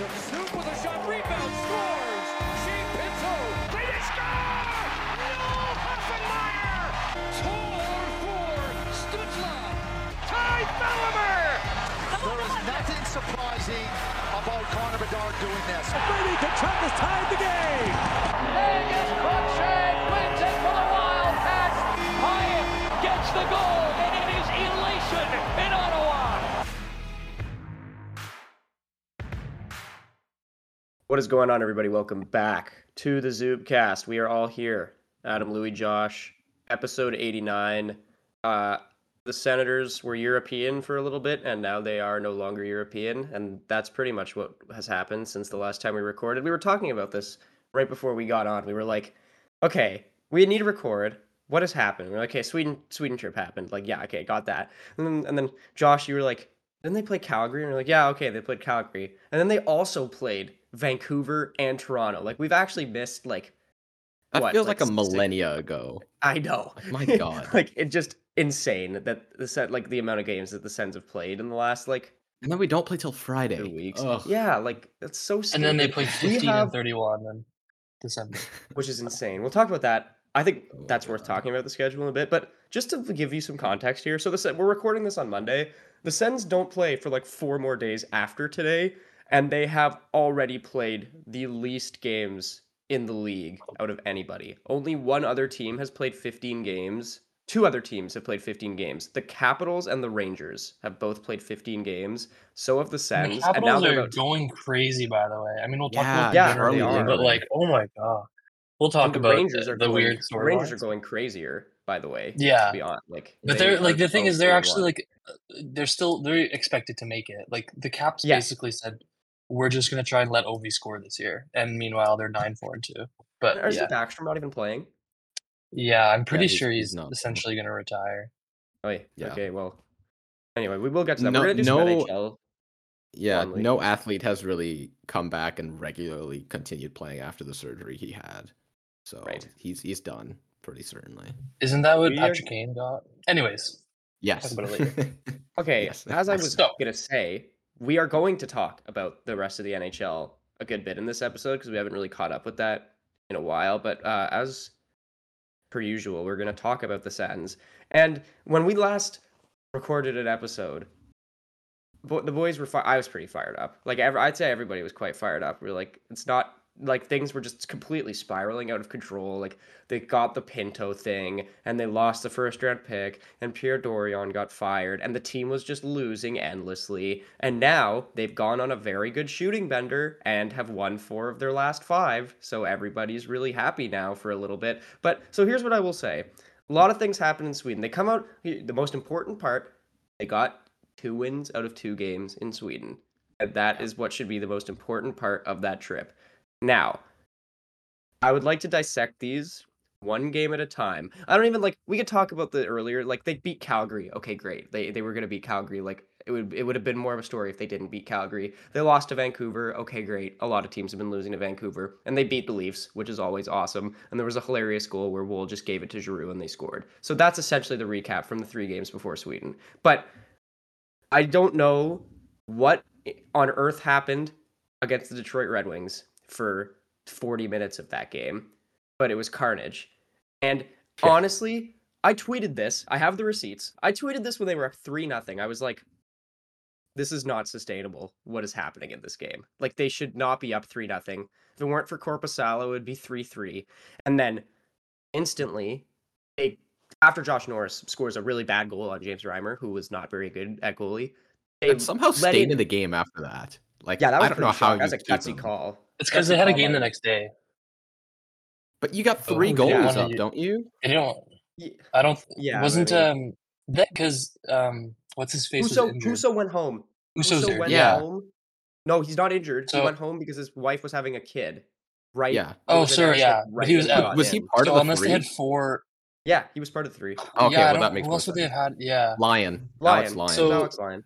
Took Soup with a shot, rebound, scores! Shane Pinto, they score! No, Hoffenmeyer! Tor for Stützle! Ty Bellimer! There is nothing surprising about Connor Bedard doing this. Brady Tkachuk has tied the game! Vegas What is going on, everybody? Welcome back to the Zubcast. We are all here. Adam, Louis, Josh, episode 89. Uh, the Senators were European for a little bit, and now they are no longer European. And that's pretty much what has happened since the last time we recorded. We were talking about this right before we got on. We were like, okay, we need to record. What has happened? We are like, okay, Sweden, Sweden trip happened. Like, yeah, okay, got that. And then, and then Josh, you were like, didn't they play Calgary? And we're like, yeah, okay, they played Calgary. And then they also played Vancouver and Toronto. Like, we've actually missed like That what, feels like, a six- millennia ago. I know. Oh my God. like it just insane that the set like the amount of games that the Sens have played in the last like And then we don't play till Friday. two weeks. Ugh. Yeah, like that's so stupid. And then they play 15 have- and 31 in December. which is insane. We'll talk about that. I think Oh my that's worth God. talking about the schedule in a bit. But just to give you some context here, so the Sen- we're recording this on Monday. The Sens don't play for like four more days after today, and they have already played the least games in the league out of anybody. Only one other team has played 15 games. Two other teams have played 15 games. The Capitals and the Rangers have both played 15 games. So have the And Sens, the and now Capitals they're are about going crazy, by the way. I mean, we'll talk Yeah, about yeah, the they are. but like, oh my god, we'll talk and the about Rangers the, are the going, weird the Rangers are going crazier, by the way. Yeah. to be honest, like, But they they're like the thing is they're actually well. like uh, they're still they're expected to make it. Like the Caps Yes. basically said, we're just gonna try and let Ovi score this year, and meanwhile they're nine four and two. But Or is yeah, Backstrom not even playing? yeah, I'm pretty he's- sure he's he's, not. essentially gonna retire. Oh, yeah. Yeah. Okay, well. Anyway, we will get to that. No- We're gonna do no- some NHL. Yeah, Fondly. no athlete has really come back and regularly continued playing after the surgery he had. So Right. he's he's done pretty certainly. Isn't that what We are- Patrick Kane got? Anyways, Yes. about it Okay, Yes, as I was So- gonna say, we are going to talk about the rest of the NHL a good bit in this episode because we haven't really caught up with that in a while. But uh, as per usual, we're gonna talk about the Sens. And when we last recorded an episode, bo- the boys were. Fi- I was pretty fired up. Like I'd say everybody was quite fired up. We're like, it's not like things were just completely spiraling out of control. Like they got the Pinto thing and they lost the first round pick and Pierre Dorion got fired and the team was just losing endlessly. And now they've gone on a very good shooting bender and have won four of their last five. So everybody's really happy now for a little bit. But so here's what I will say. A lot of things happen in Sweden. They come out the most important part, they got two wins out of two games in Sweden. And that is what should be the most important part of that trip. Now, I would like to dissect these one game at a time. I don't even like we could talk about the earlier like they beat Calgary. Okay, great. They they were going to beat Calgary like it would it would have been more of a story if they didn't beat Calgary. They lost to Vancouver. Okay, great. A lot of teams have been losing to Vancouver and they beat the Leafs, which is always awesome. And there was a hilarious goal where Woll just gave it to Giroux and they scored. So that's essentially the recap from the 3 games before Sweden. But I don't know what on earth happened against the Detroit Red Wings for 40 minutes of that game, but it was carnage. And Yeah. honestly, I tweeted this. I have the receipts. I tweeted this when they were up 3 nothing. I was like this is not sustainable. What is happening in this game? Like they should not be up 3 nothing. If it weren't for Korpisalo, it would be 3-3. And then instantly they after Josh Norris scores a really bad goal on James Reimer, who was not very good at goalie. They and somehow stayed in- in the game after that. Like Yeah, that was I don't know pretty how shock. you That's a gutsy call. It's because they had a game the next day. But you got Oh, three yeah. goals Wanna up, u- don't you? They don't. I don't. Yeah, wasn't mean- um that because um what's his face Husso, was injured. Husso went home. Uso's Husso went Yeah. home. No, he's not injured. he went home because his wife was having a kid. Right. Yeah. Oh, was sorry, yeah, like, but he was out. Was he part so of the unless three? they had four. Yeah, he was part of three. Okay, yeah, I well that makes who more else would they have had? Yeah. Lyon. Lyon. Alex Lyon. So- Alex Lyon.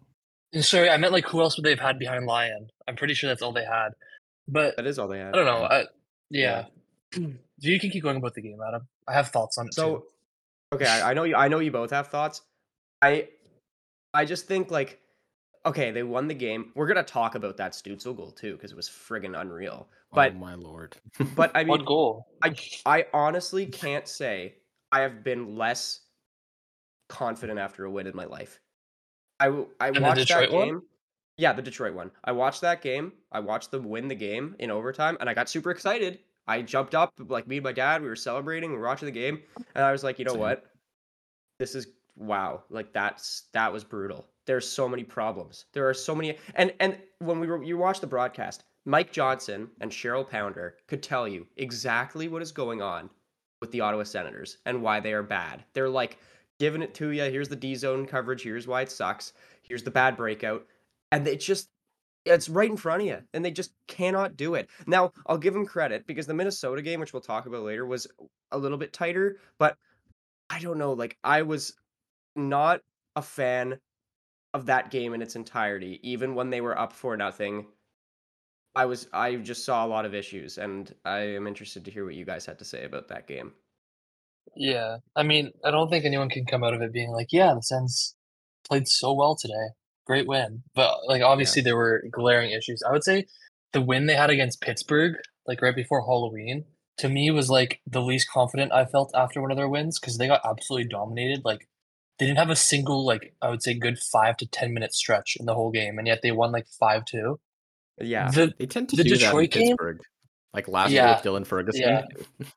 Sorry, I meant like who else would they have had behind Lyon? I'm pretty sure that's all they had. But That is all they had. I don't know. I, yeah. you can keep going about the game, Adam. I have thoughts on it too. So, okay, I, I know you. I know you both have thoughts. I, I just think like okay, they won the game. We're gonna talk about that Stützle goal too because it was friggin' unreal. Oh but oh my lord. but I mean, One goal. I I honestly can't say I have been less confident after a win in my life. I the watched that game. one? Yeah, the Detroit one. I watched that game. I watched them win the game in overtime, and I got super excited. I jumped up like me and my dad. We were celebrating. We were watching the game, and I was like, you know Same. what? This is wow. Like that's that was brutal. There's so many problems. There are so many, and and when we were you watched the broadcast, Mike Johnson and Cheryl Pounder could tell you exactly what is going on with the Ottawa Senators and why they are bad. They're like giving it to you. Here's the D zone coverage. Here's why it sucks. Here's the bad breakout, and it's just it's right in front of you, and they just cannot do it. Now I'll give them credit because the Minnesota game, which we'll talk about later, was a little bit tighter, but I don't know. Like I was not a fan of that game in its entirety, even when they were up for nothing. I was I just saw a lot of issues, and I am interested to hear what you guys had to say about that game. Yeah, I mean, I don't think anyone can come out of it being like, "Yeah, the Sens played so well today, great win." But like, obviously, there were glaring issues. I would say the win they had against Pittsburgh, like right before Halloween, to me was like the least confident I felt after one of their wins because they got absolutely dominated. Like, they didn't have a single like I would say good five to ten minute stretch in the whole game, and yet they won like five two. Yeah, The They tend to The do that in Detroit game? Pittsburgh. Like last year with Dylan Ferguson. yeah.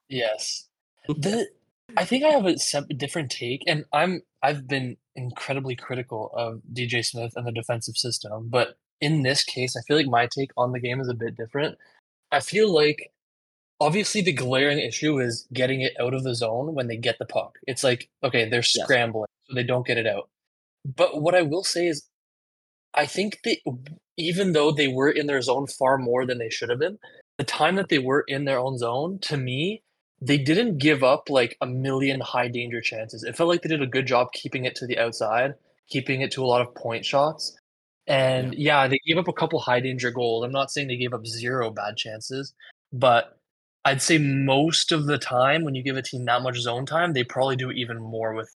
Yes. The I think I have a sep- different take, and I'm I've been incredibly critical of DJ Smith and the defensive system, but in this case, I feel like my take on the game is a bit different. I feel like obviously the glaring issue is getting it out of the zone when they get the puck. It's like okay, they're scrambling, so they don't get it out. But what I will say is, I think that even though they were in their zone far more than they should have been, the time that they were in their own zone, to me, they didn't give up like a million high danger chances. It felt like they did a good job keeping it to the outside, keeping it to a lot of point shots. And yeah, they gave up a couple high danger goals. I'm not saying they gave up zero bad chances, but I'd say most of the time when you give a team that much zone time, they probably do even more with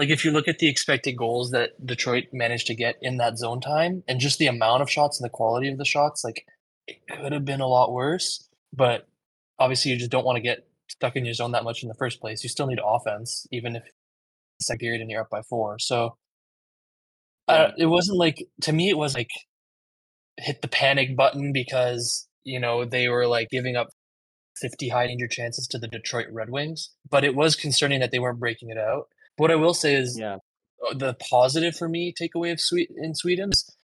like if you look at the expected goals that Detroit managed to get in that zone time and just the amount of shots and the quality of the shots, like it could have been a lot worse. But obviously, you just don't want to get stuck in your zone that much in the first place. You still need offense, even if it's second period and you're up by four. So uh, it wasn't like to me, it was like hit the panic button because you know they were like giving up 50 high danger chances to the Detroit Red Wings. But it was concerning that they weren't breaking it out. What I will say is yeah. uh, the positive for me takeaway of Sweet in Sweden is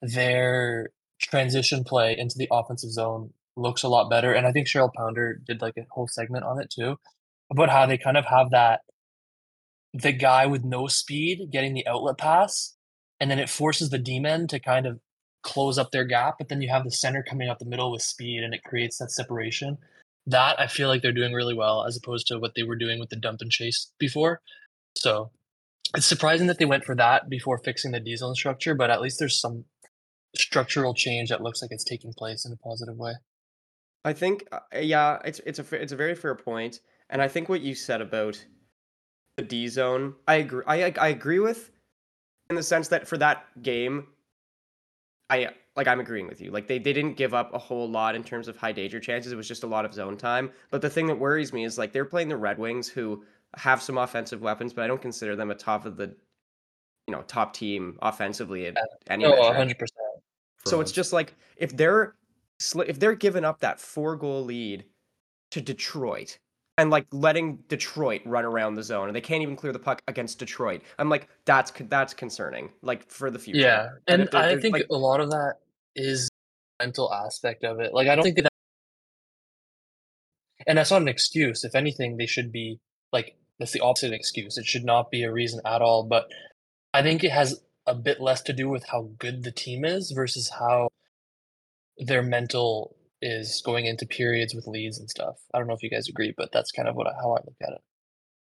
their transition play into the offensive zone looks a lot better. And I think Cheryl Pounder did like a whole segment on it too about how they kind of have that the guy with no speed getting the outlet pass, and then it forces the D-man to kind of close up their gap, but then you have the center coming up the middle with speed and it creates that separation. That I feel like they're doing really well as opposed to what they were doing with the dump and chase before. So it's surprising that they went for that before fixing the diesel structure, but at least there's some structural change that looks like it's taking place in a positive way. I think uh, yeah, it's it's a it's a very fair point, and I think what you said about the D zone, I agree. I I agree with, in the sense that for that game, I like I'm agreeing with you. Like they they didn't give up a whole lot in terms of high danger chances. It was just a lot of zone time. But the thing that worries me is like they're playing the Red Wings, who have some offensive weapons, but I don't consider them a top of the, you know, top team offensively at any Oh, metric. 100%. So it's just like if they're if they're giving up that four goal lead to Detroit and like letting Detroit run around the zone and they can't even clear the puck against Detroit, I'm like that's that's concerning. Like for the future. Yeah, And and I think like- a lot of that is mental aspect of it. Like I don't think that, and that's not an excuse. If anything, they should be like that's the opposite excuse. It should not be a reason at all. But I think it has a bit less to do with how good the team is versus how their mental is going into periods with leads and stuff. I don't know if you guys agree, but that's kind of what I, how I look at it.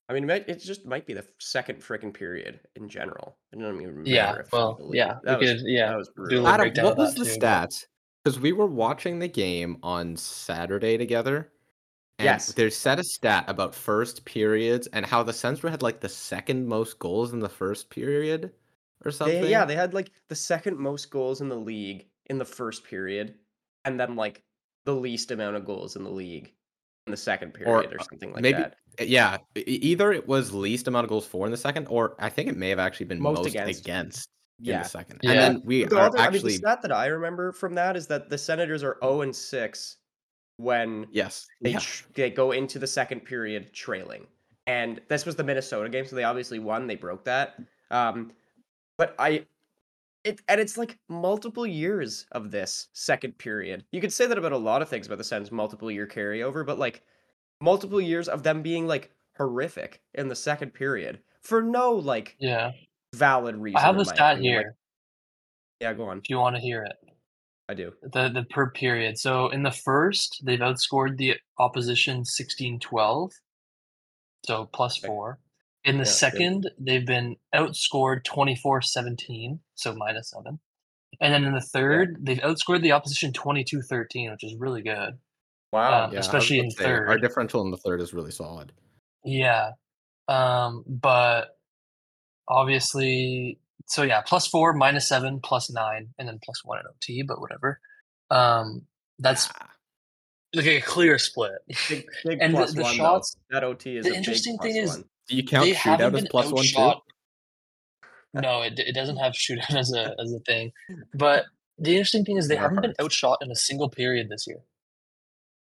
I mean, it just might be the second freaking period in general. It doesn't even matter. Yeah, if well, yeah, that we was, could- yeah, that was do a brutal. Adam, what was the too, stats? Because we were watching the game on Saturday together. And Yes. There's set a stat about first periods and how the Sens were had like the second most goals in the first period. or something. They, yeah, they had like the second most goals in the league in the first period, and then like the least amount of goals in the league in the second period or, uh, something like that. maybe that. yeah. Either it was least amount of goals for in the second, or I think it may have actually been Most most, against. against. in Yeah. the second. Yeah. And then we the are other, I mean, the actually stat that I remember from that is that the Senators are 0 and 6 when yes. they yeah. tr- they go into the second period trailing. And this was the Minnesota game, so they obviously won. They broke that. Um, but I, it and it's like multiple years of this second period. You could say that about a lot of things about the Sens, multiple year carryover, but like multiple years of them being like horrific in the second period for no like Yeah. valid reason. I have the stat opinion. Like, here yeah, go on. if you want to hear it. I do. The the per period. So in the first, they've outscored the opposition 16-12. So plus Okay. 4. In the Yeah, good. second, they've been outscored 24-17, so minus 7. And then in the third, they've outscored the opposition 22-13, which is really good. Wow. Um, Yeah, especially in to say, Our differential in the third is really solid. Yeah. Um, but obviously, so yeah, plus four, minus seven, plus nine, and then plus one at OT, but whatever. Um, that's Ah, like a clear split. Big, big And the- plus the one, shots- though. That OT is the a big interesting thing plus is- one. Do you count they shootout haven't as been plus one too? outshot. No, it, it doesn't have shootout as a as a thing. But the interesting thing is they haven't been outshot in a single period this year.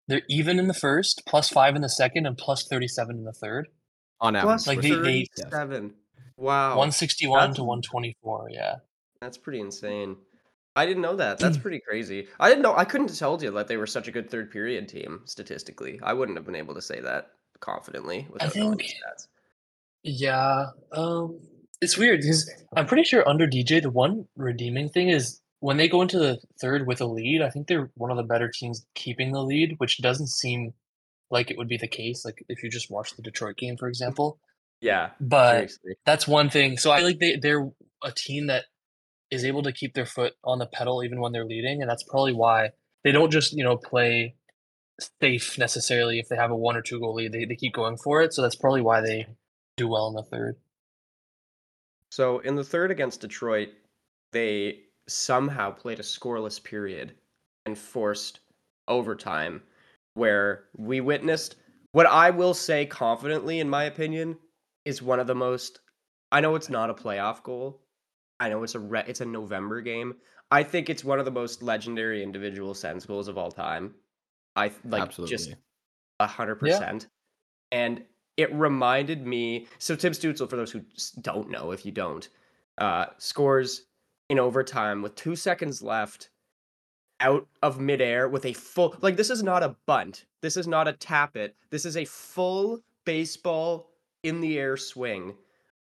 They're even in the first, plus five in the second, and plus thirty seven in the third. On average. Plus Like, they- they- thirty-seven. Wow, One sixty one to one twenty four. Yeah. that's pretty insane. I didn't know that. That's mm. pretty crazy. I didn't know. I couldn't have told you that they were such a good third period team statistically. I wouldn't have been able to say that confidently without knowing the think- stats. Yeah, um, it's weird because I'm pretty sure under DJ, the one redeeming thing is when they go into the third with a lead, I think they're one of the better teams keeping the lead, which doesn't seem like it would be the case. Like if you just watch the Detroit game, for example. Yeah, But seriously. that's one thing. So I feel like they they're a team that is able to keep their foot on the pedal even when they're leading, and that's probably why they don't just you know play safe necessarily if they have a one or two goal lead. They they keep going for it. So that's probably why they do well in the third. So in the third against Detroit, they somehow played a scoreless period and forced overtime, where we witnessed what I will say confidently, in my opinion, is one of the most. I know it's not a playoff goal. I know it's a re- it's a November game. I think it's one of the most legendary individual Sens goals of all time. I like Absolutely. just a hundred percent. And it reminded me. So Tim Stützle, for those who don't know, if you don't, uh, scores in overtime with two seconds left, out of midair with a full. Like this is not a bunt. This is not a tap it. This is a full baseball in the air swing.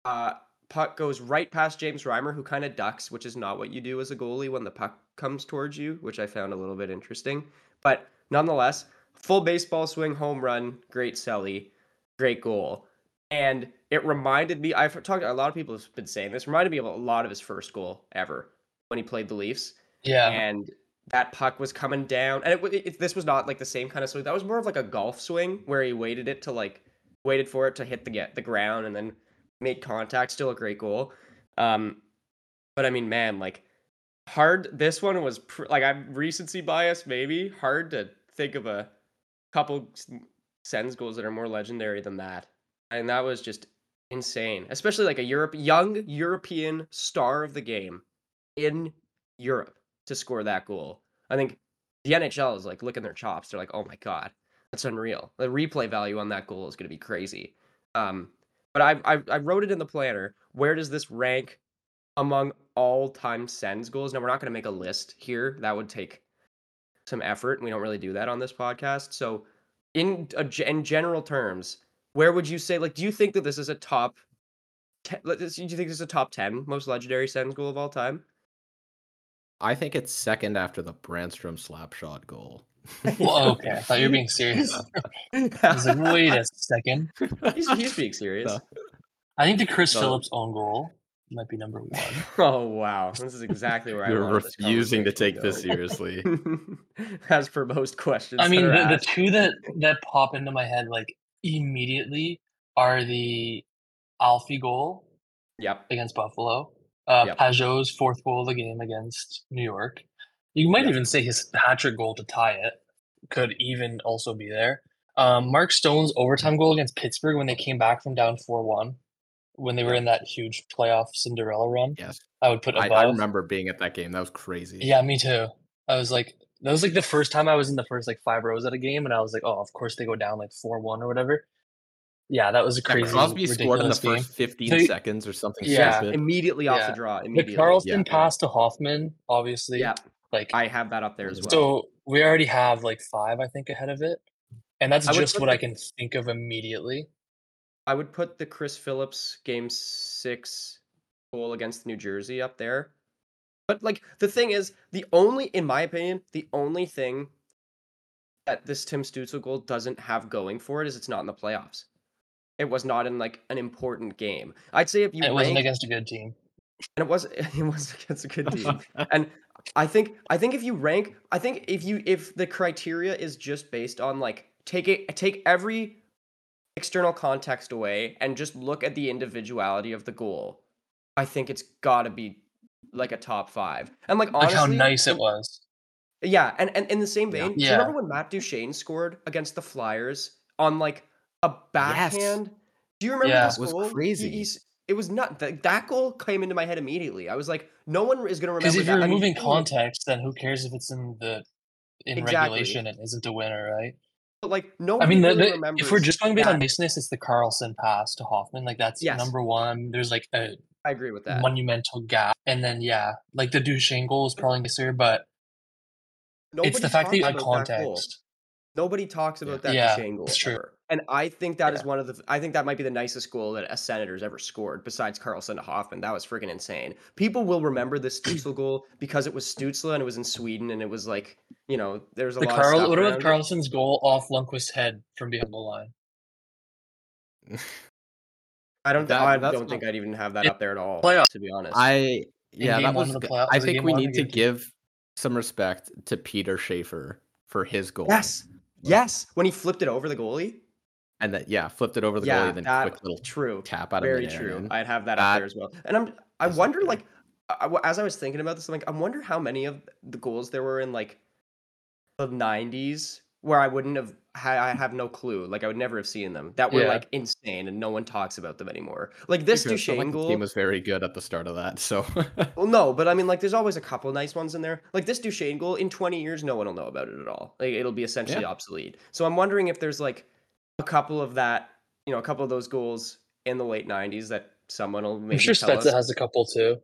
Uh, puck goes right past James Reimer, who kind of ducks, which is not what you do as a goalie when the puck comes towards you, which I found a little bit interesting. But nonetheless, full baseball swing, home run, great Selly, great goal. And it reminded me, I've talked, a lot of people have been saying this, reminded me of a lot of his first goal ever when he played the Leafs. Yeah. And that puck was coming down. And it, it, this was not like the same kind of swing. That was more of like a golf swing where he waited it to like, waited for it to hit the, get the ground and then made contact. Still a great goal. Um, but I mean, man, like hard. This one was pr- like I'm recency bias, maybe hard to think of a couple s- Sens goals that are more legendary than that. And that was just insane, especially like a Europe young European star of the game in Europe to score that goal. I think the NHL is like licking their chops. They're like, "Oh my god, that's unreal." The replay value on that goal is going to be crazy. Um, but I, I I wrote it in the planner. Where does this rank among all-time Sens goals? Now we're not going to make a list here. That would take some effort. We don't really do that on this podcast. So, in a in general terms, where would you say? Like, do you think that this is a top? Ten, do you think this is a top ten most legendary Sens goal of all time? I think it's second after the Brännström slap shot goal. Well, okay. I thought you were being serious. I was like, wait a second. he's, he's being serious. No. I think the Chris No. Phillips own goal might be number one. Oh wow, this is exactly where I You're refusing to take this seriously. As for most questions, I mean, the, the two that that pop into my head like immediately are the Alfie goal Yep. against Buffalo Uh, Yep. Pageau's fourth goal of the game against New York. You might Yep. even say his hat trick goal to tie it could even also be there. Um, Mark Stone's overtime goal against Pittsburgh when they came back from down 4 1, when they were in that huge playoff Cinderella run, Yes. I would put I, above. I remember being at that game. That was crazy. Yeah, me too. I was like, that was like the first time I was in the first like five rows at a game, and I was like, oh, of course they go down like 4 1 or whatever. Yeah, that was a crazy. Yeah, crazy. Crosby scored in the game. first 15 So you- seconds or something Yeah. stupid. Immediately off Yeah. the draw. The Immediately. Karlsson yeah. pass to Hoffman, obviously. Yeah, Like I have that up there as well. So we already have like five, I think, ahead of it, and that's I just what the- I can think of immediately. I would put the Chris Phillips game six goal against New Jersey up there. But like the thing is, the only, in my opinion, the only thing that this Tim Stützle goal doesn't have going for it is it's not in the playoffs. It was not in like an important game. I'd say if you And it wasn't against a good team. and it was it was against a good team. and I think I think if you rank, I think if you if the criteria is just based on like take it take every external context away and just look at the individuality of the goal, I think it's got to be like a top five. And like Like honestly, how nice it was. yeah, and, and in the same Yeah. vein, do you remember when Matt Duchene scored against the Flyers on like a backhand? Do you remember Yeah. this It was goal? He- crazy. it was not that that goal came into my head immediately. I was like, no one is going to remember Because if you're I mean, removing context, then who cares if it's in the in Exactly. regulation and isn't a winner, right? But like no. I mean, the, really the- remembers if we're just going based on that. niceness, it's the Karlsson pass to Hoffman. Like that's Yes. number one. There's like a I agree with that. monumental gap, and then yeah, like the Duchene goal is probably nicer, but it's the fact that you that context. Nobody talks about that Yeah, Duchene goal it's true. ever. And I think that is Yeah. one of the I think that might be the nicest goal that a Senator's ever scored besides Karlsson to Hoffman. That was freaking insane. People will remember this Stützle goal because it was Stützle and it was in Sweden and it was like, you know, there's a The lot Carl, of stuff what around about it. Karlsson's goal off Lundqvist's head from behind the line? I don't That- I don't think I'd even have that It- up there at all, playoff. to be honest. I yeah, that was. of the g- playoff- I was think we need to game two? give some respect to Peter Schaefer for his goal. yes. Yes, when he flipped it over the goalie. And that yeah, flipped it over the yeah, goalie, and then quick little true. tap out of there. Very true. I'd have that, That up there as well. And I'm I wonder like I- as I was thinking about this, I'm like I wonder how many of the goals there were in like the 90s where I wouldn't have ha- I have no clue. Like I would never have seen them. That were Yeah. like insane and no one talks about them anymore. Like this Because Duchene like the goal. team was very good at the start of that, so Well, no, but I mean, like, there's always a couple nice ones in there. Like this Duchene goal, in 20 years, no one will know about it at all. Like, it'll be essentially Yeah. obsolete. So I'm wondering if there's like a couple of that, you know, a couple of those goals in the late 90s that someone will maybe I'm sure tell Spezza has a couple too.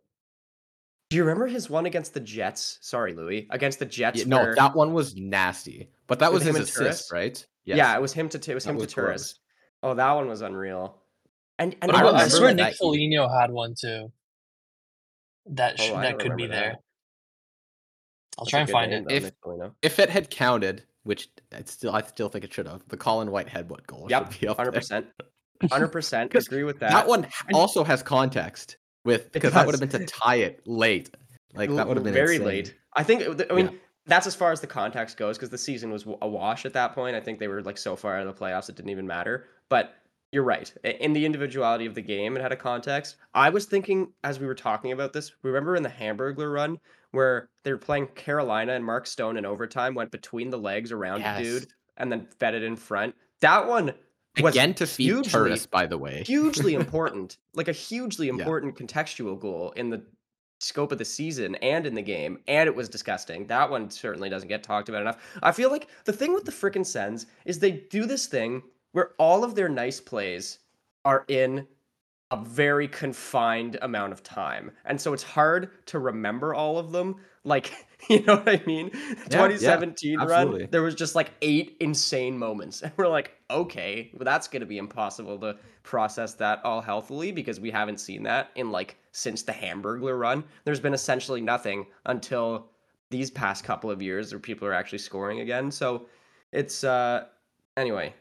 Do you remember his one against the Jets? Sorry, Louis, against the Jets. Yeah, no, where- that one was nasty. But that With was him his and assist, Turris? right? yeah, it was him to t- it was That him was to Turris. Oh, that one was unreal. And and But I I, I remember swear that Nick he- Foligno had one too. That sh- Oh, that could be that. there. I'll That's try and find name, it. though, If- If it had counted, which I still I still think it should have, the Colin White headbutt goal Yep, should be up 100%. hundred percent. agree with That, that. one also has context with because that would have been to tie it late. Like that would have been very insane. late. I think. I mean, Yeah. that's as far as the context goes because the season was a wash at that point. I think they were like so far out of the playoffs it didn't even matter. But you're right. In the individuality of the game, it had a context. I was thinking as we were talking about this. Remember in the Hamburglar run where they were playing Carolina and Mark Stone in overtime went between the legs around Yes. a dude and then fed it in front. That one was Again to feed hugely- Turris, by the way. hugely important, like a hugely Yeah. important contextual goal in the scope of the season and in the game, and it was disgusting. That one certainly doesn't get talked about enough. I feel like the thing with the frickin' Sens is they do this thing where all of their nice plays are in a very confined amount of time. And so it's hard to remember all of them. Like, you know what I mean? yeah, 2017 run, there was just like eight insane moments. And we're like, okay, well, that's going to be impossible to process that all healthily because we haven't seen that in like since the Hamburglar run. There's been essentially nothing until these past couple of years where people are actually scoring again. So it's, uh, anyway,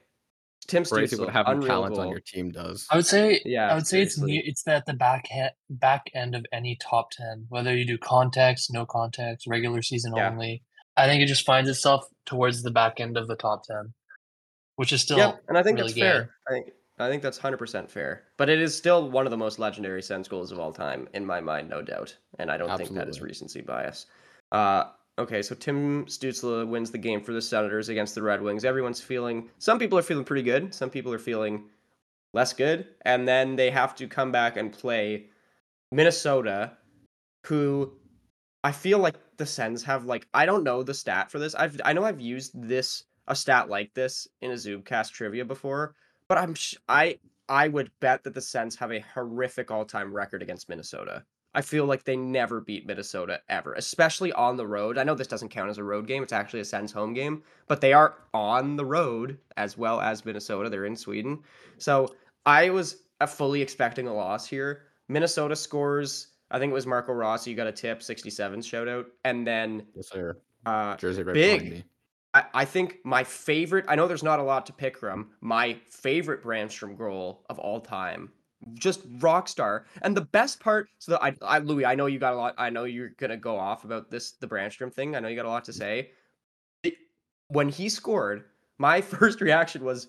Tim Crazy Stützle, what having unreal talent on your team does. I would say Yeah, I would say it's seriously. near, it's at the back ha- back end of any top ten, whether you do context, no context, regular season Yeah. only. I think it just finds itself towards the back end of the top ten, which is still yeah, and I think really that's fair. I think I think that's 100% fair. But it is still one of the most legendary Sens goals of all time, in my mind, no doubt. And I don't think that is recency bias. Uh, okay, so Tim Stützle wins the game for the Senators against the Red Wings. Everyone's feeling, some people are feeling pretty good, some people are feeling less good. And then they have to come back and play Minnesota, who I feel like the Sens have like I don't know the stat for this. I've I know I've used this a stat like this in a Zubcast trivia before, but I'm sh- I I would bet that the Sens have a horrific all-time record against Minnesota. I feel like they never beat Minnesota ever, especially on the road. I know this doesn't count as a road game; it's actually a Sens home game, but they are on the road as well as Minnesota. They're in Sweden, so I was uh, fully expecting a loss here. Minnesota scores. I think it was Marco Rossi. You got a tip, 67 shout out, and then Yes, sir. uh, Jersey right big. me. I, I think my favorite. I know there's not a lot to pick from. My favorite Brännström goal of all time, just rock star. And the best part, so that I, I, Louis, I know you got a lot. I know you're gonna go off about this, the Brännström thing. I know you got a lot to say. It- when he scored, my first reaction was,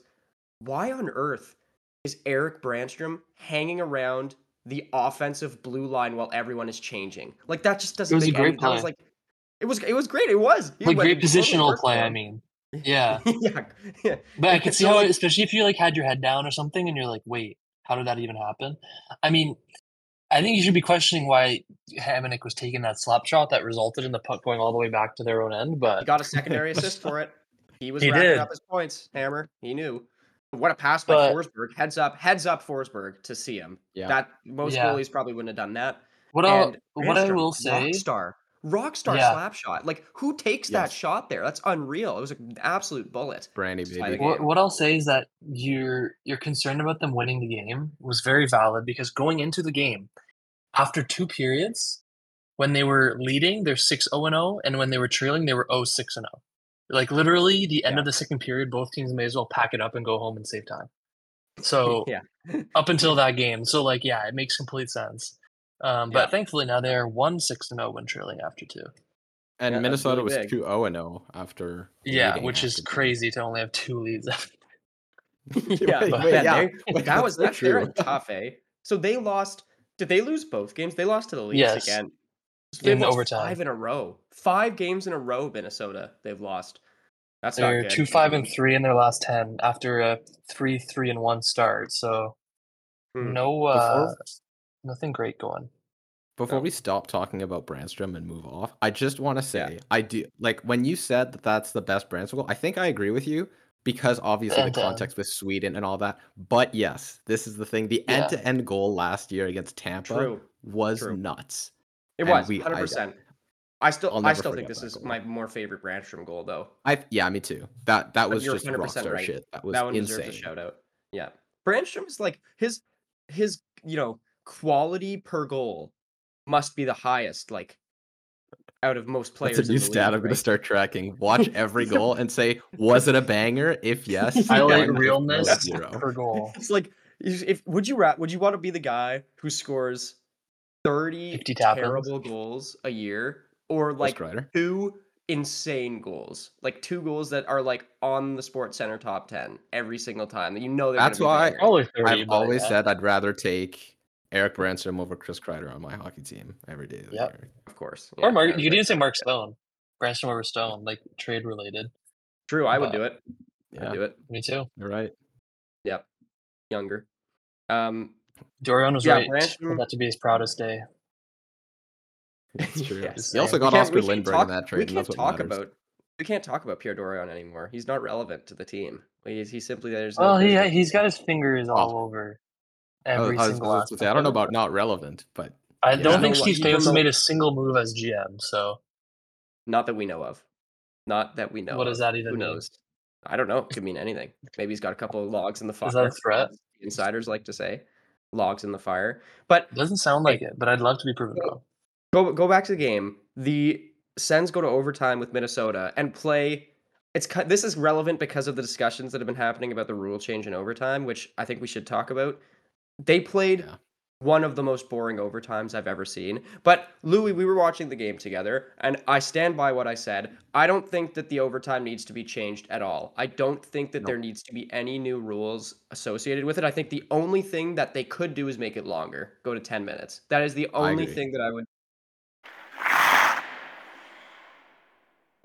why on earth is Eric Brännström hanging around the offensive blue line while everyone is changing? Like that just doesn't was a make great any. That was like. It was it was great. It was Like great positional play. I mean, yeah. yeah, yeah. But I could see so, how, like- especially if you like had your head down or something, and you're like, "Wait, how did that even happen?" I mean, I think you should be questioning why Hamonic was taking that slap shot that resulted in the puck going all the way back to their own end. But he got a secondary assist for it. He was He racking did. up his points. Hammer, he knew. What a pass by But- Forsberg. Heads up, heads up, Forsberg to see him. Yeah. That most Yeah. goalies probably wouldn't have done that. what I And what I will say, star, rock star Yeah. slap shot. Like who takes that shot there? That's unreal. It was an absolute bullet. Brandy, baby. what, what I'll say is that your your concern about them winning the game was very valid because going into the game, after two periods, when they were leading, they're six zero and zero, and when they were trailing, they were 0 6 and zero. Like literally, the end Yeah. of the second period, both teams may as well pack it up and go home and save time. So Yeah. up until that game, so like yeah, it makes complete sense. Um, but Yeah. thankfully now they're one six and zero when trailing after two. And Yeah, Minnesota really was big. 2 0 0 after. Yeah, which is after two. crazy to only have two leads. yeah, Wait, but wait, man, yeah. Wait, that was that's that, they're true. tough, eh? So they lost. Did they lose both games? They lost to the Leafs Yes. again. So they've In lost overtime. five in a row. Five games in a row, Minnesota. They've lost. That's not They're good. two five and three in their last ten after a three three and one start. So Hmm. no, uh, Before- nothing great going. Before No. we stop talking about Brännström and move off, I just want to Yeah. say I do like when you said that that's the best Brännström goal. I think I agree with you because obviously the End-to-end. Um context with Sweden and all that. But yes, this is the thing: the Yeah. end-to-end goal last year against Tampa True. was True. nuts. It And was we- I- hundred percent. I still, I'll I never still think this is goal. my more favorite Brännström goal, though. I yeah, me too. That that But was just 100% rockstar right. shit. That was that one deserves a insane. shout out. Yeah, Brännström is like his his you know quality per goal must be the highest like out of most players. That's a in new the stat league, I'm going to start tracking. Watch every goal and say, was it a banger? If yes, Highlight then realness it's zero. per goal. It's like if if- would you ra- would you want to be the guy who scores thirty 50 tap-ins? terrible goals a year or like two insane goals, like two goals that are like on the Sports Center top ten every single time that you know. That's why- bangers. Probably 30, I've always said I'd rather take Eric Brännström over Chris Kreider on my hockey team every day of the Yep. of course. Or Mark, you could but- even say Mark Stone, Branston over Stone, like trade related. True, I would do it. Yeah, I'd do it. Me too. you're right. Yep, younger. Um, Dorion was Yeah, right Branston- for that to be his proudest day. That's true. Yes. He also got Oscar we can't Lindberg talk- in that trade. and can't talk matters. about. We can't talk about Pierre Dorion anymore. He's not relevant to the team. He's, he's simply there's. no Well, he business. he's got his fingers all over I was- every I was single. gonna say, I don't know about not relevant, but I Yeah. don't You think know Steve even Staios made a single move as GM. So Not that we know of. Not that we know. what of. does that even Who mean? knows? I don't know. It could mean anything. Maybe he's got a couple of logs in the fire. Is that a threat? Insiders like to say, logs in the fire. But It doesn't sound like it, but I'd love to be proven wrong. go go back to the game. The Sens go to overtime with Minnesota and play. It's this is relevant because of the discussions that have been happening about the rule change in overtime, which I think we should talk about. They played Yeah. one of the most boring overtimes I've ever seen. But Louis, we were watching the game together, and I stand by what I said. I don't think that the overtime needs to be changed at all. I don't think that No. there needs to be any new rules associated with it. I think the only thing that they could do is make it longer, go to 10 minutes. That is the only thing that I would.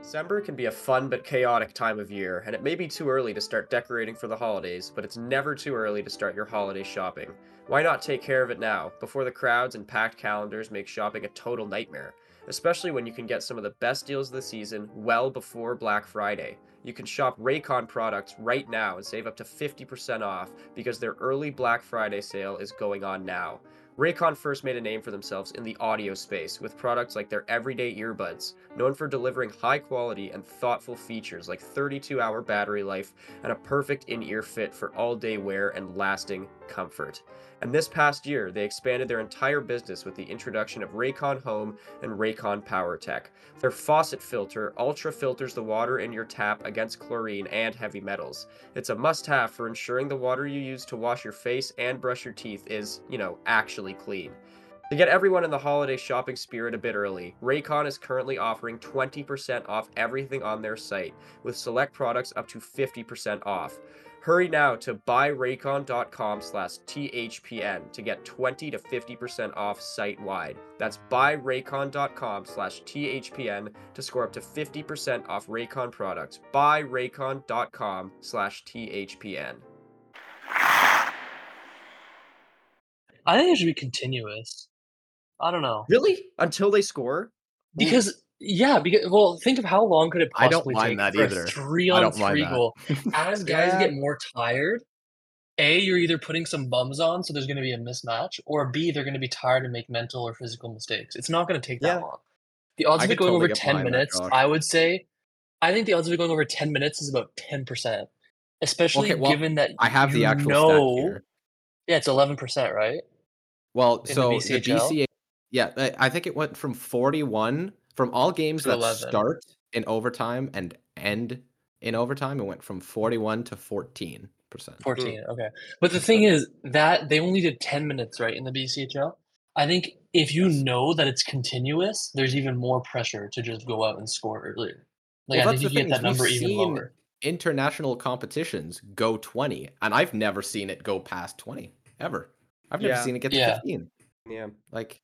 December can be a fun but chaotic time of year, and it may be too early to start decorating for the holidays, but it's never too early to start your holiday shopping. Why not take care of it now, before the crowds and packed calendars make shopping a total nightmare? Especially when you can get some of the best deals of the season well before Black Friday. You can shop Raycon products right now and save up to 50% off because their early Black Friday sale is going on now. Raycon first made a name for themselves in the audio space with products like their everyday earbuds, known for delivering high quality and thoughtful features like 32 hour battery life and a perfect in ear fit for all day wear and lasting comfort. And this past year, they expanded their entire business with the introduction of Raycon Home and Raycon PowerTech. Their faucet filter ultra filters the water in your tap against chlorine and heavy metals. It's a must have for ensuring the water you use to wash your face and brush your teeth is, you know, actually clean. To get everyone in the holiday shopping spirit a bit early, Raycon is currently offering 20% off everything on their site, with select products up to 50% off. Hurry now to buyraycon.com slash THPN to get 20 to 50% off site wide. That's buyraycon.com slash THPN to score up to 50% off Raycon products. Buyraycon.com slash THPN. I think it should be continuous. I don't know Really? Until they score? because yeah, because well, think of how long could it I don't possibly mind take that for either. three on three goal? As guys Yeah. get more tired, a you're either putting some bums on, so there's going to be a mismatch, or b they're going to be tired and make mental or physical mistakes. It's not going to take that Yeah. long. The odds I of it going totally over ten minutes, I would say, I think the odds of it going over ten minutes is about ten percent, especially Okay, well, given that I have the actual know. Yeah, it's eleven percent, right? Well, the so the BCHL? BCA, yeah, I I think it went from 41 from all games that 11. start in overtime and end in overtime. It went from 41 to 14 percent. 14 hmm. okay but the thing is that they only did 10 minutes right in the bchl i think if you know that it's continuous there's even more pressure to just go out and score earlier like Well, i that's think the you thing get is that we've number even seen lower international competitions go 20, and I've never seen it go past 20 ever. I've never Yeah. seen it get to Yeah. 15. Yeah. Like,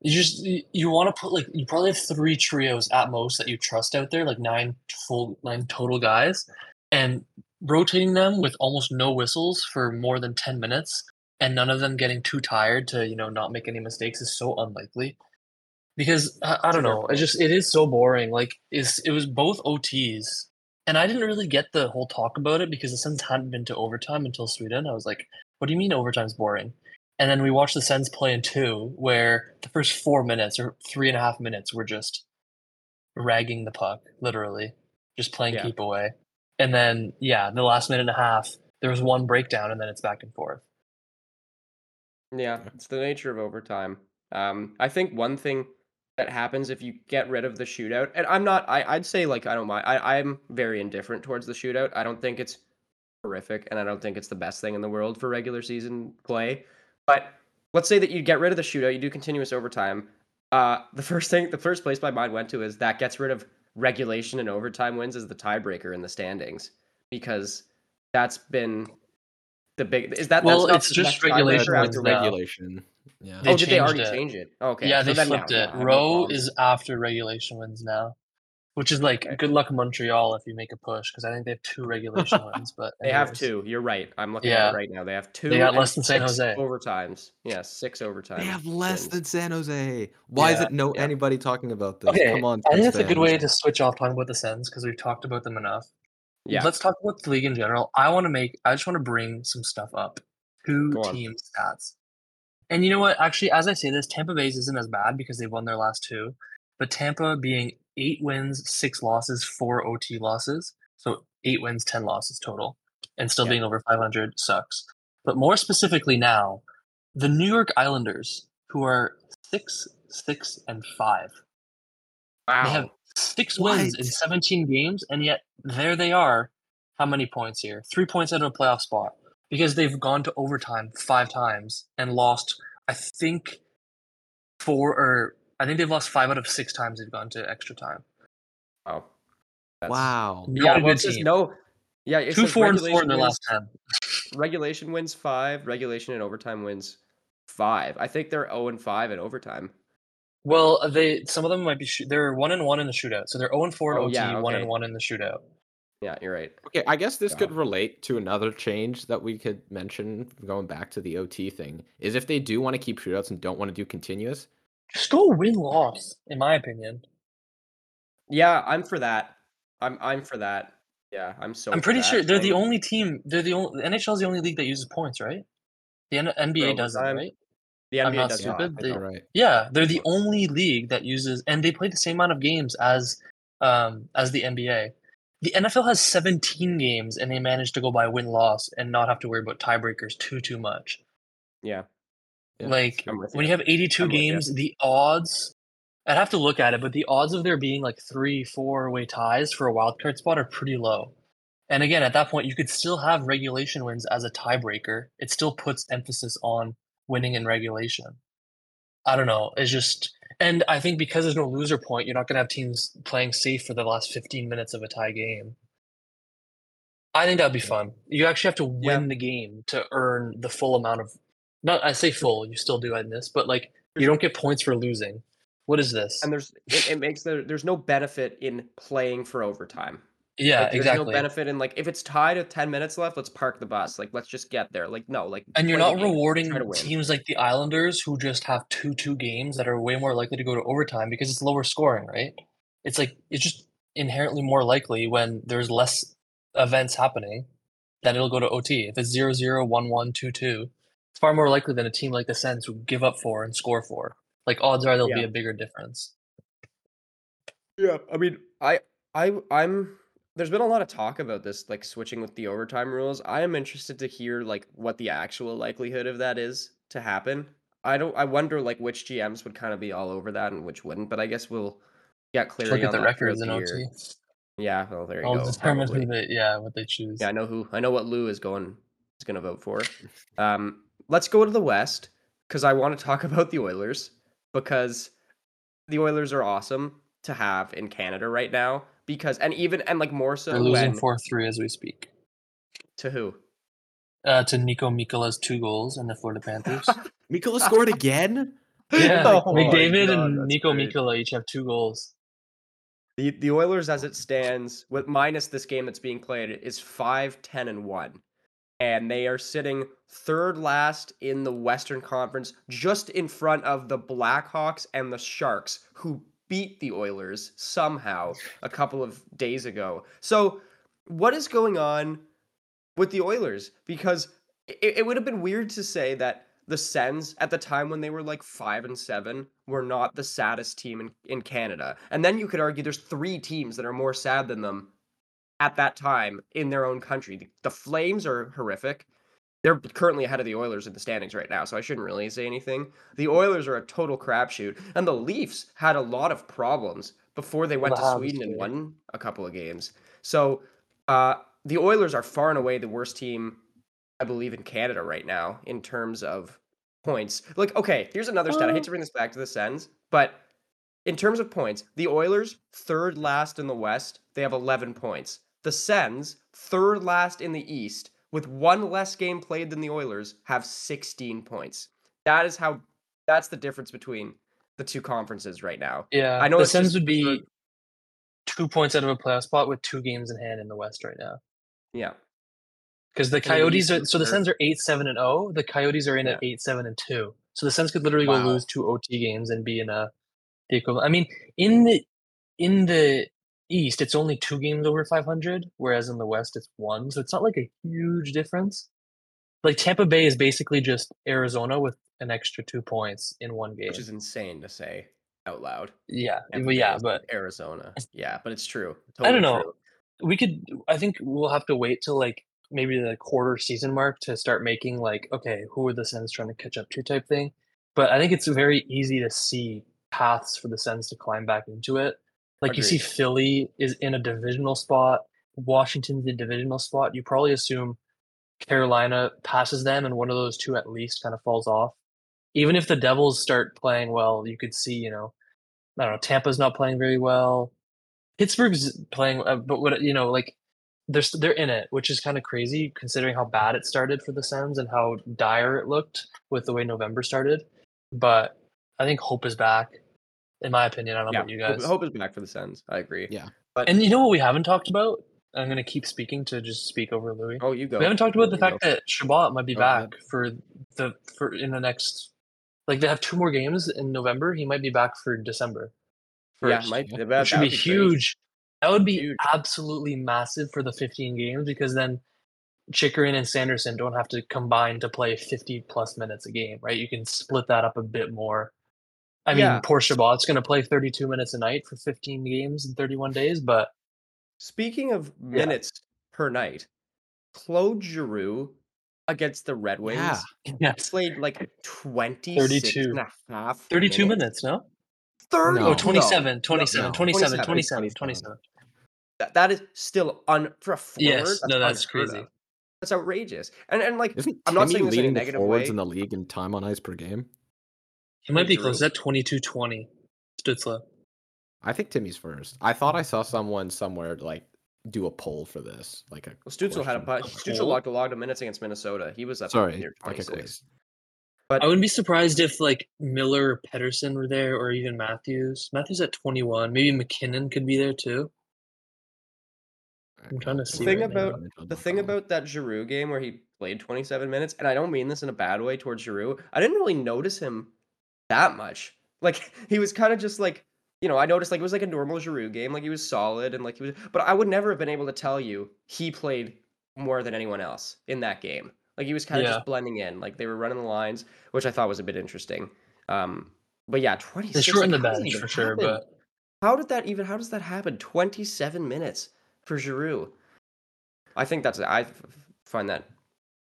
you just you, you want to put like you probably have three trios at most that you trust out there like nine full nine total guys and rotating them with almost no whistles for more than 10 minutes and none of them getting too tired to you know not make any mistakes is so unlikely because I, I don't know it just it is so boring like is it was both ots and i didn't really get the whole talk about it because the Sens hadn't been to overtime until sweden i was like what do you mean overtime's boring and then we watched the Sens play in two, where the first four minutes or three and a half minutes were just ragging the puck, literally, just playing Yeah. keep away. And then, yeah, the last minute and a half, there was one breakdown, and then it's back and forth. Yeah, it's the nature of overtime. Um, I think one thing that happens if you get rid of the shootout, and I'm not, I, I'd say like I don't mind. I, I'm very indifferent towards the shootout. I don't think it's horrific, and I don't think it's the best thing in the world for regular season play. But let's say that you get rid of the shootout, you do continuous overtime. Uh, the first thing, the first place my mind went to is that gets rid of regulation and overtime wins as the tiebreaker in the standings because that's been the big. Is that Well, that's it's not just regulation after wins after now. regulation. Yeah. They oh, did they already it. change it? Okay. yeah, so they flipped now, it. I Row is after regulation wins now, which is like good luck Montreal if you make a push because I think they have two regulation wins. But They have two. You're right. I'm looking Yeah. at it right now. They have two. They got less than San Jose. Overtimes. Yeah, six overtimes. They have less wins. than San Jose. Why is Yeah, it no yeah. anybody talking about this? Okay, Come on, I think Sens that's a good way to switch off talking about the Sens because we've talked about them enough. Yeah. Let's talk about the league in general. I want to make. I just want to bring some stuff up. Two Go team stats. And you know what? Actually, as I say this, Tampa Bay's isn't as bad because they've won their last two. But Tampa being eight wins, six losses, four OT losses, so eight wins, ten losses total, and still Yeah. being over 500 sucks. But more specifically now, the New York Islanders, who are six, six, and five, Wow. they have six wins in 17 games, and yet there they are. How many points here? Three points out of a playoff spot because they've gone to overtime five times and lost I think four or I think they've lost five out of six times they've gone to extra time. Wow. That's- Wow. Not Yeah, a well, good team. no. Yeah, it Two, four, and four regulation in their wins- last ten. Regulation wins five. Regulation and overtime wins five. I think they're zero and five in overtime. Well, they some of them might be shoot, they're one and one in the shootout, so they're zero and four in Oh, OT, yeah, one okay. and one in the shootout. Yeah, you're right. Okay, I guess this could God. relate to another change that we could mention going back to the OT thing. Is if they do want to keep shootouts and don't want to do continuous, Just go win loss, in my opinion. Yeah, I'm for that. I'm I'm for that. Yeah, I'm so. I'm for pretty that. sure they're the only team. They're the only NHL is the only league that uses points, right? The N- NBA doesn't, overtime. right? The I'm NBA not does not. stupid. I They- don't- all right. Yeah, they're the only league that uses, and they play the same amount of games as um as the NBA. The NFL has 17 games, and they manage to go by win loss and not have to worry about tiebreakers too too much. Yeah. Yeah, like when you. have 82 I'm you. games, the odds. I'd have to look at it, but the odds of there being like three, four way ties for a wild card spot are pretty low. And again, at that point, you could still have regulation wins as a tiebreaker. It still puts emphasis on winning in regulation. I don't know. It's just, and I think because there's no loser point, you're not going to have teams playing safe for the last 15 minutes of a tie game. I think that'd be fun. You actually have to win Yeah. the game to earn the full amount of. Not, I say full. You still do in this, but like you don't get points for losing. What is this? And there's it, it makes there there's no benefit in playing for overtime. yeah, Like, there's exactly. no benefit in like if it's tied with 10 minutes left, let's park the bus. Like let's just get there. Like no, like and you're not rewarding teams like the Islanders who just have two two games that are way more likely to go to overtime because it's lower scoring, right? It's like it's just inherently more likely when there's less events happening that it'll go to OT. If it's 0 0, 1 1, 2 2, it's far more likely than a team like the Sens who give up four and score four. Like odds are there'll be a bigger difference. Yeah, I mean, I I I'm there's been a lot of talk about this like switching with the overtime rules. I am interested to hear like what the actual likelihood of that is to happen. I don't I wonder like which GMs would kind of be all over that and which wouldn't, but I guess we'll get clarity look at the records in OT. Yeah, well there you I'll go. determine who they yeah what they choose. Yeah, I know who I know what Lou is going is going to vote for. Um, let's go to the West because I want to talk about the Oilers because the Oilers are awesome to have in Canada right now because and even and like more so They're losing four three as we speak. to who Uh, to Niko Mikkola's two goals and the Florida Panthers. Mikkola scored again. Yeah, Oh McDavid God, and Niko great. Mikkola each have two goals. the the Oilers as it stands with minus this game that's being played is 5 10 and 1 and they are sitting third last in the Western Conference just in front of the Blackhawks and the Sharks who beat the Oilers somehow a couple of days ago. So what is going on with the Oilers because it, it would have been weird to say that the Sens at the time when they were like five and seven were not the saddest team in, in Canada. And then you could argue there's three teams that are more sad than them at that time in their own country. The, the Flames are horrific. They're currently ahead of the Oilers in the standings right now, so I shouldn't really say anything. The Oilers are a total crapshoot, and the Leafs had a lot of problems before they went The to Sweden and won a couple of games. So uh, the Oilers are far and away the worst team, I believe, in Canada right now in terms of points. Like, okay, here's another stat. I hate to bring this back to the Sens, but in terms of points, the Oilers, third last in the West, they have 11 points. The Sens, third last in the East, with one less game played than the Oilers, have 16 points. That is how, that's the difference between the two conferences right now. Yeah, I know the Sens just would be two points out of a playoff spot with two games in hand in the West right now. Yeah. Because the Coyotes are so the Sens are eight seven and zero. The Coyotes are in at eight seven and two. So the Sens could literally Wow. go lose two OT games and be in a the equivalent. I mean, in the in the East, it's only two games over five hundred, whereas in the West, it's one. So it's not like a huge difference. Like Tampa Bay is basically just Arizona with an extra two points in one game. Which is insane to say out loud. yeah, Tampa but yeah, but Arizona. Yeah, but it's true. I don't know. true. we could i think we'll have to wait till like maybe the quarter season mark to start making like okay who are the sens trying to catch up to type thing but i think it's very easy to see paths for the sens to climb back into it like you see philly is in a divisional spot washington's in a divisional spot you probably assume carolina passes them and one of those two at least kind of falls off even if the Devils start playing well, you could see, you know, I don't know, Tampa's not playing very well. Pittsburgh's playing, uh, but what you know, like they're they're in it, which is kind of crazy considering how bad it started for the Sens and how dire it looked with the way November started. But I think hope is back, in my opinion. I don't know Yeah, about you hope, guys. hope is back for the Sens. I agree. Yeah. but And you know what we haven't talked about? I'm going to keep speaking to just speak over Louis. oh, you go. We haven't talked about the You fact go. that Chabot might be Go ahead. back for the for in the next like they have two more games in November. He might be back for December. yeah, first, might yeah. that, which that would be would great. huge. That would be Huge. absolutely massive for the 15 games because then Chychrun and Sanderson don't have to combine to play 50 plus minutes a game, right? You can split that up a bit more. I mean, Yeah. poor Chabot's going to play 32 minutes a night for 15 games in 31 days, but Speaking of minutes per night, Claude Giroux against the Red Wings Yeah. yes, played like 26 32. and a half 32 minutes, no? 30 No. Oh, 27, 27, no. 27, 27, 27, 27. 27. That, that is still un for a forward. Yes, no, that's crazy. of. That's outrageous. And and like Isn't I'm not Timmy saying this in a leading the negative forwards way. in the league in time on ice per game? He might be close. Is that 22 20? Stützle. I think Timmy's first. I thought I saw someone somewhere like do a poll for this, like a Well, Stützle had a question. bunch. Stützle logged a lot of minutes against Minnesota. He was up Sorry, near like a 26. quiz. I wouldn't be surprised if like Miller or Pettersson were there or even Matthews. Matthews at 21. Maybe MacKinnon could be there too. I'm trying to see. The thing right now. about the thing about that Giroux game where he played 27 minutes, and I don't mean this in a bad way towards Giroux. I didn't really notice him that much. Like he was kind of just like, you know, I noticed like it was like a normal Giroux game. Like he was solid and like he was, but I would never have been able to tell you he played more than anyone else in that game. Like he was kind of Yeah. just blending in. Like they were running the lines, which I thought was a bit interesting. Um, but yeah, 26. They shortened like, the how does that bench for sure, happen? but How did that even? How does that happen? Twenty-seven minutes for Giroux. I think that's. I find that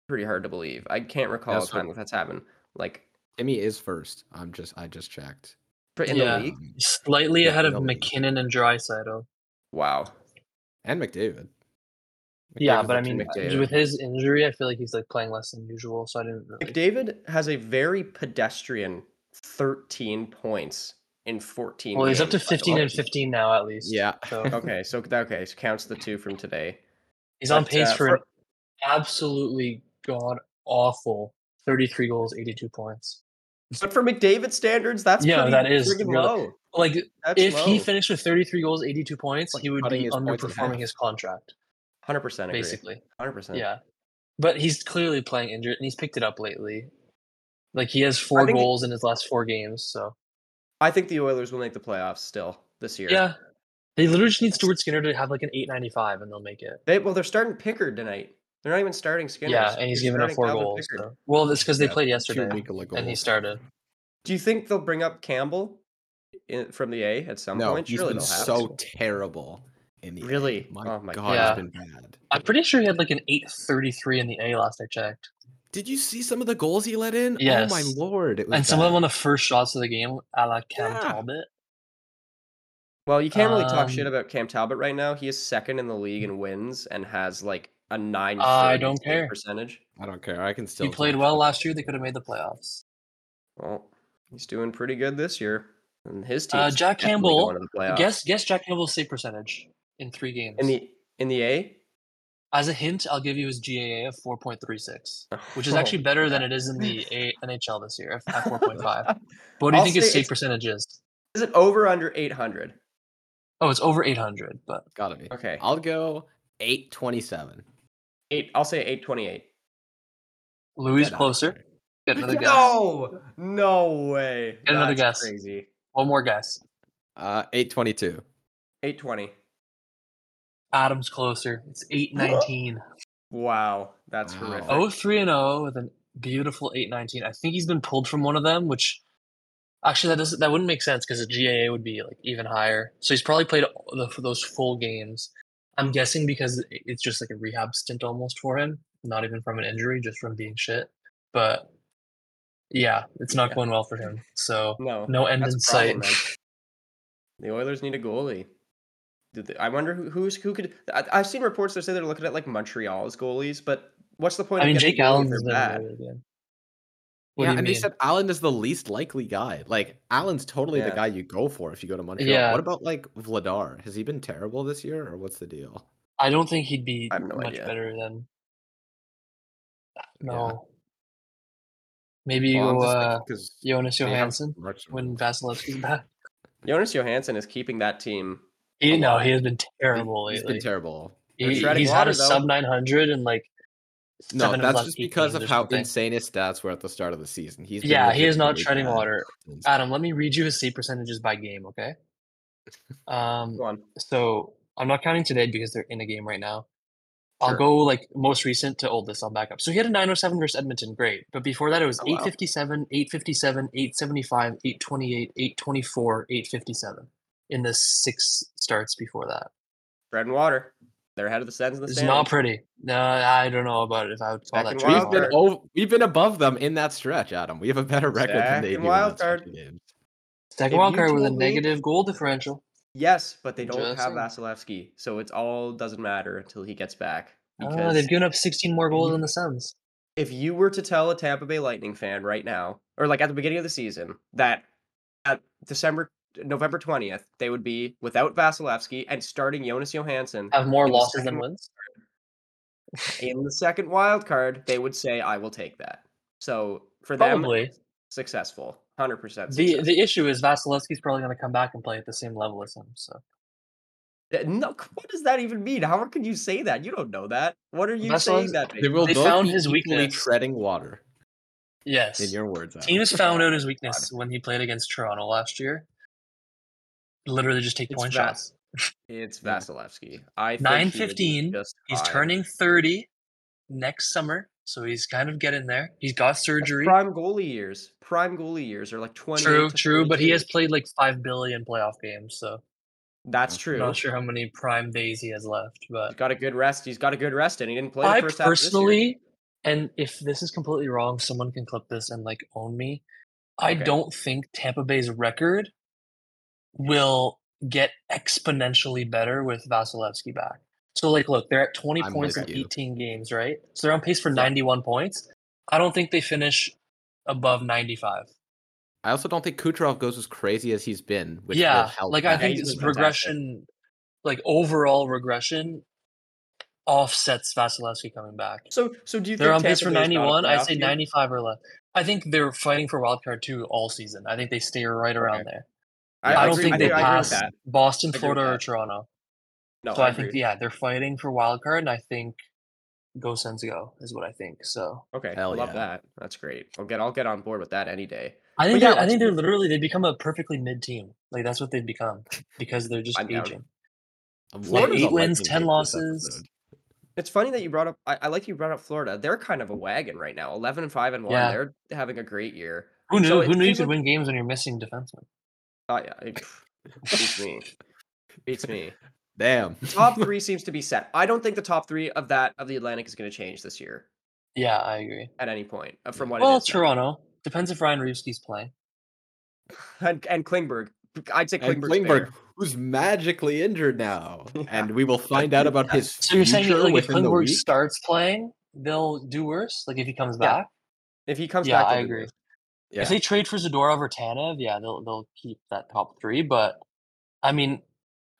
pretty hard to believe. I can't recall That's a time what- that that's happened. Like Timmy is first. I'm just I just checked. in Yeah. the league. Slightly Yeah, ahead of no league. MacKinnon and Draisaitl. Wow. and McDavid. Yeah, but I mean. McDavid. with his injury, I feel like he's like playing less than usual. So I didn't really. McDavid has a very pedestrian thirteen points in fourteen. Well, he's up to games, by the 15 way. and 15 now at least. Yeah. So Okay, so okay, so counts the two from today. he's on pace uh, for, for- an absolutely god awful 33 goals, 82 points. But for McDavid standards, that's Yeah, pretty that is friggin' really- low. Like That's if he finished with 33 goals, 82 points, Like he would be his underperforming his contract, Hundred percent agree. basically. Hundred percent. Yeah. But he's clearly playing injured and he's picked it up lately. Like he has four think he- goals in his last four games. So I think the Oilers will make the playoffs still this year. yeah. They literally just need Stuart Skinner to have like an 895 and they'll make it. They well, they're starting Pickard tonight. They're not even starting Skinner. Yeah, and he's They're giving up four Calvin goals. So- Well, it's because they Yeah, played yesterday week and he started. Do you think they'll bring up Campbell in, from the A at some No, point? he's Surely been they'll have so to. terrible in the A. Really? My, Oh my god, God. it's been bad. I'm pretty sure he had like an 833 in the A last I checked. Did you see some of the goals he let in? Yes. Oh my lord! It was And some of them on the first shots of the game, a la Cam Yeah. Talbot. Well, you can't really talk shit Um, about Cam Talbot right now. He is second in the league in wins and has like a nine. I don't care. percentage. I don't care. I can still. He played well last year. They could have made the playoffs. Well, he's doing pretty good this year, and his team. Uh, Jack Campbell, Guess guess Jack Campbell's save percentage in three games. in the in the A. As a hint, I'll give you his GAA of 4.36, which is Oh, actually better than it is in the A- NHL this year at at 4.5. But what do you I'll think his say save percentage is? Is it over under eight hundred? Oh, it's over 800, but Gotta be. Okay, I'll go eight twenty-seven. Eight. I'll say eight twenty eight. Louis closer. Get another guess. No, no way. Get another That's guess. Crazy. One more guess. Uh, eight twenty-two. Eight twenty. Adam's closer. It's 819. Wow, that's Wow. horrific. Oh, 3 and 0 with a beautiful 819. I think he's been pulled from one of them, which actually that doesn't that wouldn't make sense because the GAA would be like even higher. So he's probably played all the, those full games. I'm guessing because it's just like a rehab stint almost for him, not even from an injury, just from being shit. But yeah, it's not Yeah. going well for him. So no, no end in sight. man. The Oilers need a goalie. Did they- I wonder who who's who could. I, I've seen reports that say they're looking at like Montreal's goalies, but what's the point? I of mean, Jake a goalie if Allen's bad? really. What yeah, and mean? they said Allen is the least likely guy. Like Allen's totally the guy you go for if you go to Montreal. Yeah. What about like Vladar? Has he been terrible this year, or what's the deal? I don't think he'd be I no much idea. better than. Yeah. No. Maybe you Well, I'm go uh, thinking 'cause Jonas they have Johansson when Vasilevskiy's back. Jonas Johansson is keeping that team. He, no, he has been terrible He's lately. been terrible. He, treading he's had a though. sub 900 and like. No, seven of his that's just because of how insane his stats were at the start of the season. He's Yeah, he is not treading water. Adam, let me read you his save percentages by game, okay? Um, Go on. so I'm not counting today because they're in a game right now. I'll Sure. go like most recent to oldest. I'll back up. So he had a 907 versus Edmonton, great. But before that, it was Oh, wow. 857, 857, 875, 828, 824, 857 in the six starts before that. Bread and water. They're ahead of the Sens in the It's standings. not pretty. No, I don't know about it if I would call Second that wild We've true. been over, we've been above them in that stretch, Adam. We have a better record than they Second do wild card. games. Second If wild card with a told me- negative goal differential. Yes, but they don't Just have saying. Vasilevskiy, so it's all doesn't matter until he gets back. Oh, Because they've given up 16 more goals you- than the Sens. if you were to tell a Tampa Bay Lightning fan right now, or like at the beginning of the season, that at December, November twentieth, they would be without Vasilevskiy and starting Jonas Johansson Have more losses than second- wins. in the second wild card, they would say, "I will take that." So for them, successful, hundred percent. The the issue is Vasilevskiy's probably going to come back and play at the same level as him. So no, what does that even mean? How can you say that? You don't know that. What are you That's saying what- that? They will They both found his equally weakness. treading water. yes, In your words, Adam. teams found out his weakness when he played against Toronto last year. Literally, just take It's point Vas- shots. It's. Vasilevskiy. I think Nine he fifteen. just He's fine. turning thirty next summer, so he's kind of getting there. He's got That's surgery. Prime goalie years. Prime goalie years are like twenty. True, true, but he has played like five billion playoff games, so That's true. I'm not sure how many prime days he has left. He's But got a good rest. He's got a good rest, and he didn't play the I first half of this year. personally, and if this is completely wrong, someone can clip this and like own me. I Okay. don't think Tampa Bay's record will get exponentially better with Vasilevskiy back. So, like, look, they're at 20 I'm points in 18 games, right? So they're on pace for 91 points. I don't think they finish above 95. I also don't think Kucherov goes as crazy as he's been. Which will yeah, help like I think he's this regression, like overall regression, offsets Vasilevskiy coming back. So, so do you They're think on pace for Bay's not a 91. I'd say 95 or less. I think they're fighting for wild card two all season. I think they stay right around Okay. there. I, I, I don't agree- think I they I pass that. Boston, I agree with Florida, or. Toronto. No, so I, I, think yeah, they're fighting for wild card, and I think go Sens go is what I think. So Okay, Hell I love yeah. that. That's great. I'll get I'll get on board with that any day. I think yeah, they're, I think they're literally they become a perfectly mid team. Like that's what they've become because they're just I'm aging. I'm Like eight wins, 10 losses. It's funny that you brought up. I, I like you brought up Florida. They're kind of a wagon right now. Eleven and five and one. Yeah. They're having a great year. Who knew? So who knew you could like- win games when you're missing defensemen? Oh yeah, it beats me. Beats me. Damn. Top three seems to be set. I don't think the top three of that of the Atlantic is going to change this year Yeah, I agree. at any point uh, from what Well, it is. now. Toronto depends if Ryan Reevesky's playing. and, and Klingberg. I'd say And Klingberg's Klingberg, there. who's magically injured now, Yeah. and we will find out about his So you're saying future like if Klingberg starts playing, they'll do worse. Like if he comes Yeah. back. If he comes Yeah, back, I they'll agree. Worse. Yeah. If they trade for Zadorov or Tanev, yeah, they'll they'll keep that top three. But I mean,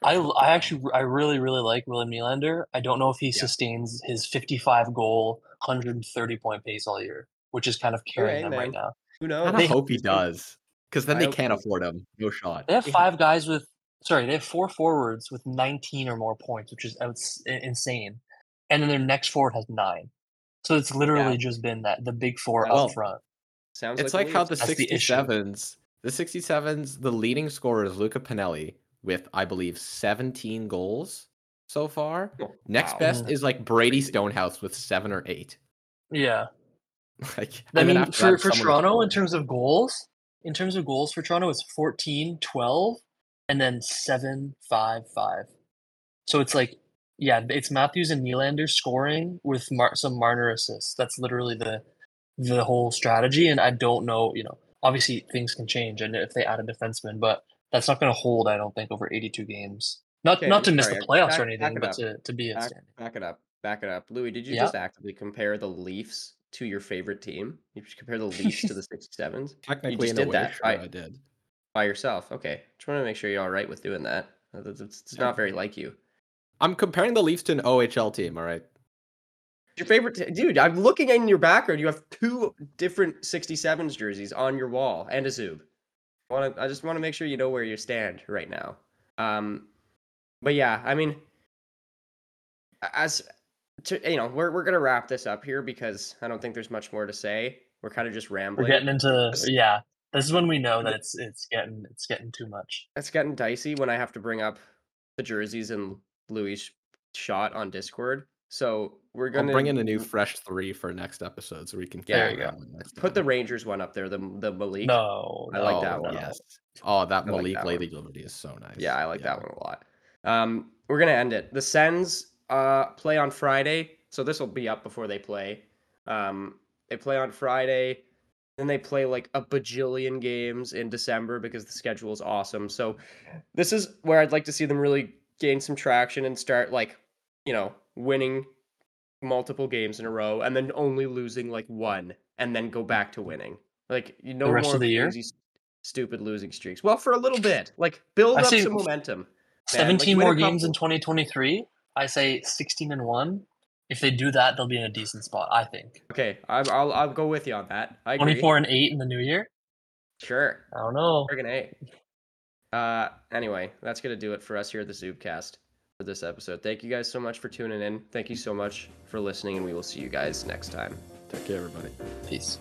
I I actually I really really like William Nylander. I don't know if he Yeah. sustains his 55 goal, 130 point pace all year, which is kind of carrying Hey, them right now. Who I knows? kinda hope he does, because then I they can't so. afford him. No shot. They have five guys with sorry, they have four forwards with 19 or more points, which is outs- insane. And then their next forward has nine. So it's literally just been that the big four Well, up front. Sounds It's like, like how the That's 67s, the 67s, the leading scorer is Luca Pinelli with, I believe, 17 goals so far. Oh, Next wow. best is like Brady Stonehouse with seven or eight. Yeah. Like, I mean, for, that, for Toronto, in terms of goals, in terms of goals for Toronto, it's 14, 12, and then 7, 5, 5. So it's like, yeah, it's Matthews and Nylander scoring with Mar- some Marner assists. That's literally the the whole strategy. And I don't know, you know, obviously things can change, and if they add a defenseman, but that's not going to hold, I don't think, over 82 games. Not Okay, not to miss the playoffs back- or anything, but up. to, to be Back, back it up. Back it up. Louis, did you Yeah. just actively compare the Leafs to your favorite team. You just compare the Leafs to the 67s Technically, just in a did way, that. sure, I- I did. by yourself. Okay, just want to make sure you're all right with doing that. It's it's not very like you. I'm comparing the Leafs to an OHL team. All right. Your favorite, t- dude. I'm looking in your background. You have two different 67s jerseys on your wall and a Zub. Want to? I just want to make sure you know where you stand right now. Um, but yeah, I mean, as to, you know, we're we're gonna wrap this up here because I don't think there's much more to say. We're kind of just rambling. We're getting into yeah. This is when we know that it's it's getting it's getting too much. it's getting dicey when I have to bring up the jerseys and Louis' shot on Discord. So we're I'll gonna bring in a new fresh three for next episode so we can. There you go. one next put the. Rangers one up there. The the Malik. No, I like that one. Yes. Oh, that I like Malik that Lady one. Liberty is so nice. Yeah, I like Yeah. that one a lot. Um, we're gonna end it. The Sens uh play on Friday, so this will be up before they play. Um, they play on Friday, then they play like a bajillion games in December because the schedule is awesome. So this is where I'd like to see them really gain some traction and start like, you know, winning multiple games in a row and then only losing like one and then go back to winning. Like you know the rest more of the year? crazy, stupid losing streaks. Well, for a little bit, like build I up some momentum. man. Like, seventeen win more games in 2023. I say 16 and one. If they do that, they'll be in a decent spot. I think Okay, I'm, I'll I'll go with you on that. I agree. 24 and eight in the new year. Sure. I don't know. Friggin' A. Uh, anyway, that's gonna do it for us here at the Zubcast for this episode. Thank you guys so much for tuning in. Thank you so much for listening, and we will see you guys next time. Take care, everybody. Peace.